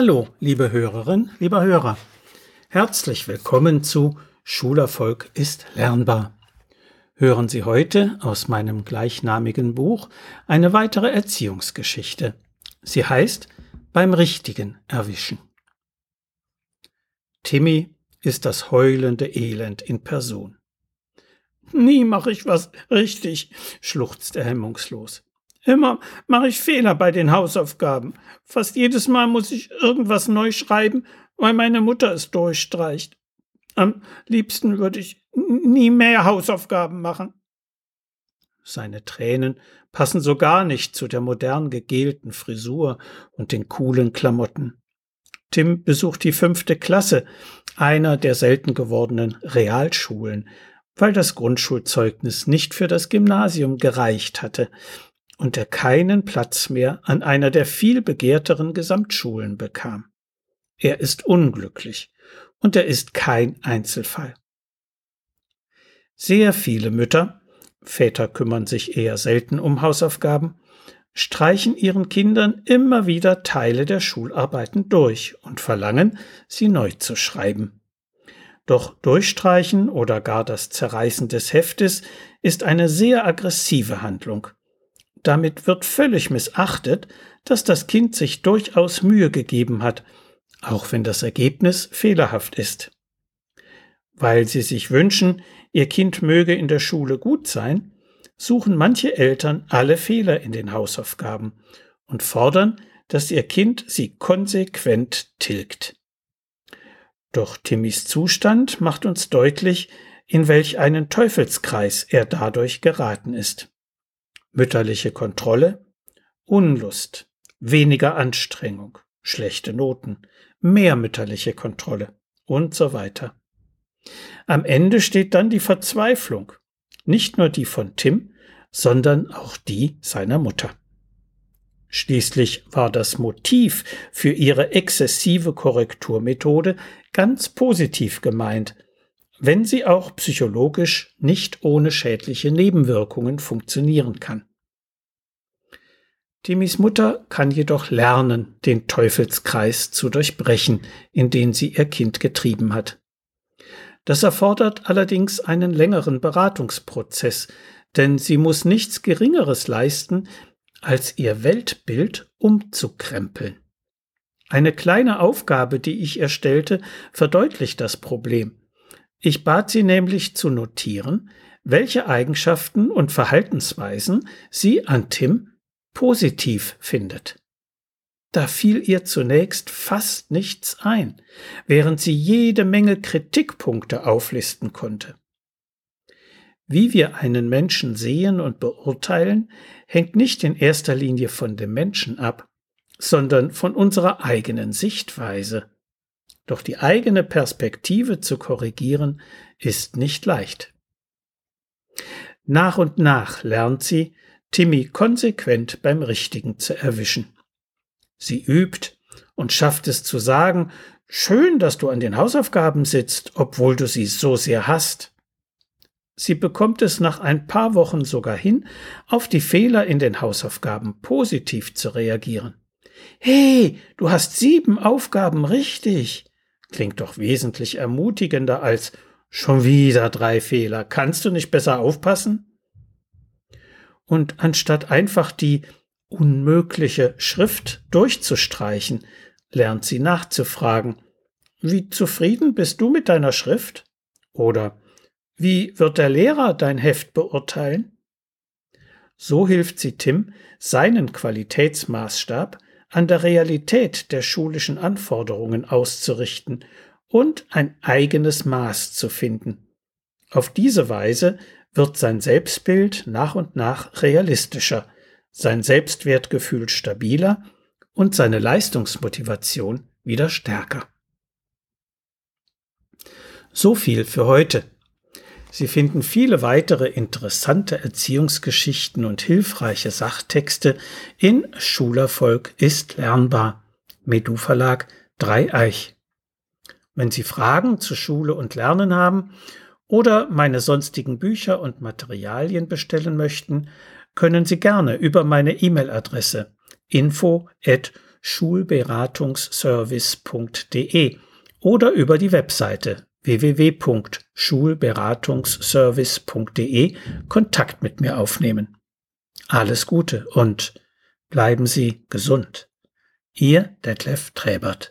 Hallo, liebe Hörerin, lieber Hörer. Herzlich willkommen zu Schulerfolg ist lernbar. Hören Sie heute aus meinem gleichnamigen Buch eine weitere Erziehungsgeschichte. Sie heißt Beim Richtigen erwischen. Timmy ist das heulende Elend in Person. Nie mache ich was richtig, schluchzt er hemmungslos. Immer mache ich Fehler bei den Hausaufgaben. Fast jedes Mal muss ich irgendwas neu schreiben, weil meine Mutter es durchstreicht. Am liebsten würde ich nie mehr Hausaufgaben machen. Seine Tränen passen so gar nicht zu der modern gegelten Frisur und den coolen Klamotten. Tim besucht die fünfte Klasse, einer der selten gewordenen Realschulen, weil das Grundschulzeugnis nicht für das Gymnasium gereicht hatte und er keinen Platz mehr an einer der viel begehrteren Gesamtschulen bekam. Er ist unglücklich und er ist kein Einzelfall. Sehr viele Mütter, Väter kümmern sich eher selten um Hausaufgaben, streichen ihren Kindern immer wieder Teile der Schularbeiten durch und verlangen, sie neu zu schreiben. Doch Durchstreichen oder gar das Zerreißen des Heftes ist eine sehr aggressive Handlung damit wird völlig missachtet, dass das Kind sich durchaus Mühe gegeben hat, auch wenn das Ergebnis fehlerhaft ist. Weil sie sich wünschen, ihr Kind möge in der Schule gut sein, suchen manche Eltern alle Fehler in den Hausaufgaben und fordern, dass ihr Kind sie konsequent tilgt. Doch Timmys Zustand macht uns deutlich, in welch einen Teufelskreis er dadurch geraten ist mütterliche Kontrolle, Unlust, weniger Anstrengung, schlechte Noten, mehr mütterliche Kontrolle und so weiter. Am Ende steht dann die Verzweiflung, nicht nur die von Tim, sondern auch die seiner Mutter. Schließlich war das Motiv für ihre exzessive Korrekturmethode ganz positiv gemeint, wenn sie auch psychologisch nicht ohne schädliche Nebenwirkungen funktionieren kann. Timmys Mutter kann jedoch lernen, den Teufelskreis zu durchbrechen, in den sie ihr Kind getrieben hat. Das erfordert allerdings einen längeren Beratungsprozess, denn sie muss nichts Geringeres leisten, als ihr Weltbild umzukrempeln. Eine kleine Aufgabe, die ich erstellte, verdeutlicht das Problem. Ich bat sie nämlich zu notieren, welche Eigenschaften und Verhaltensweisen sie an Tim positiv findet. Da fiel ihr zunächst fast nichts ein, während sie jede Menge Kritikpunkte auflisten konnte. Wie wir einen Menschen sehen und beurteilen, hängt nicht in erster Linie von dem Menschen ab, sondern von unserer eigenen Sichtweise. Doch die eigene Perspektive zu korrigieren ist nicht leicht. Nach und nach lernt sie, Timmy konsequent beim Richtigen zu erwischen. Sie übt und schafft es zu sagen, schön, dass du an den Hausaufgaben sitzt, obwohl du sie so sehr hast. Sie bekommt es nach ein paar Wochen sogar hin, auf die Fehler in den Hausaufgaben positiv zu reagieren. Hey, du hast sieben Aufgaben richtig klingt doch wesentlich ermutigender als schon wieder drei Fehler. Kannst du nicht besser aufpassen? Und anstatt einfach die unmögliche Schrift durchzustreichen, lernt sie nachzufragen, wie zufrieden bist du mit deiner Schrift? Oder wie wird der Lehrer dein Heft beurteilen? So hilft sie Tim, seinen Qualitätsmaßstab an der Realität der schulischen Anforderungen auszurichten und ein eigenes Maß zu finden. Auf diese Weise wird sein Selbstbild nach und nach realistischer, sein Selbstwertgefühl stabiler und seine Leistungsmotivation wieder stärker. So viel für heute. Sie finden viele weitere interessante Erziehungsgeschichten und hilfreiche Sachtexte in Schulerfolg ist lernbar. Medu Verlag Dreieich. Wenn Sie Fragen zu Schule und Lernen haben oder meine sonstigen Bücher und Materialien bestellen möchten, können Sie gerne über meine E-Mail-Adresse info at www.schulberatungsservice.de oder über die Webseite www.schulberatungsservice.de Kontakt mit mir aufnehmen. Alles Gute und bleiben Sie gesund. Ihr Detlef Träbert.